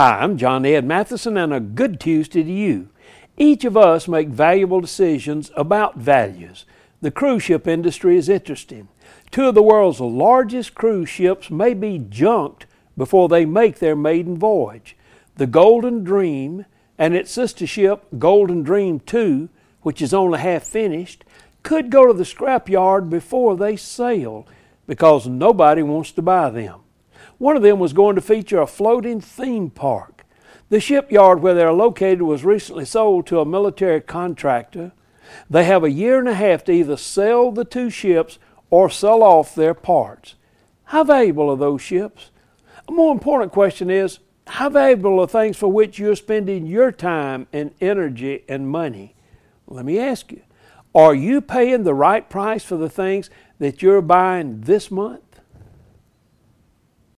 Hi, I'm John Ed Mathison, and a good Tuesday to you. Each of us make valuable decisions about values. The cruise ship industry is interesting. Two of the world's largest cruise ships may be junked before they make their maiden voyage. The Golden Dream and its sister ship, Golden Dream II, which is only half finished, could go to the scrapyard before they sail because nobody wants to buy them. One of them was going to feature a floating theme park. The shipyard where they're located was recently sold to a military contractor. They have a year and a half to either sell the two ships or sell off their parts. How valuable are those ships? A more important question is how valuable are things for which you're spending your time and energy and money? Let me ask you are you paying the right price for the things that you're buying this month?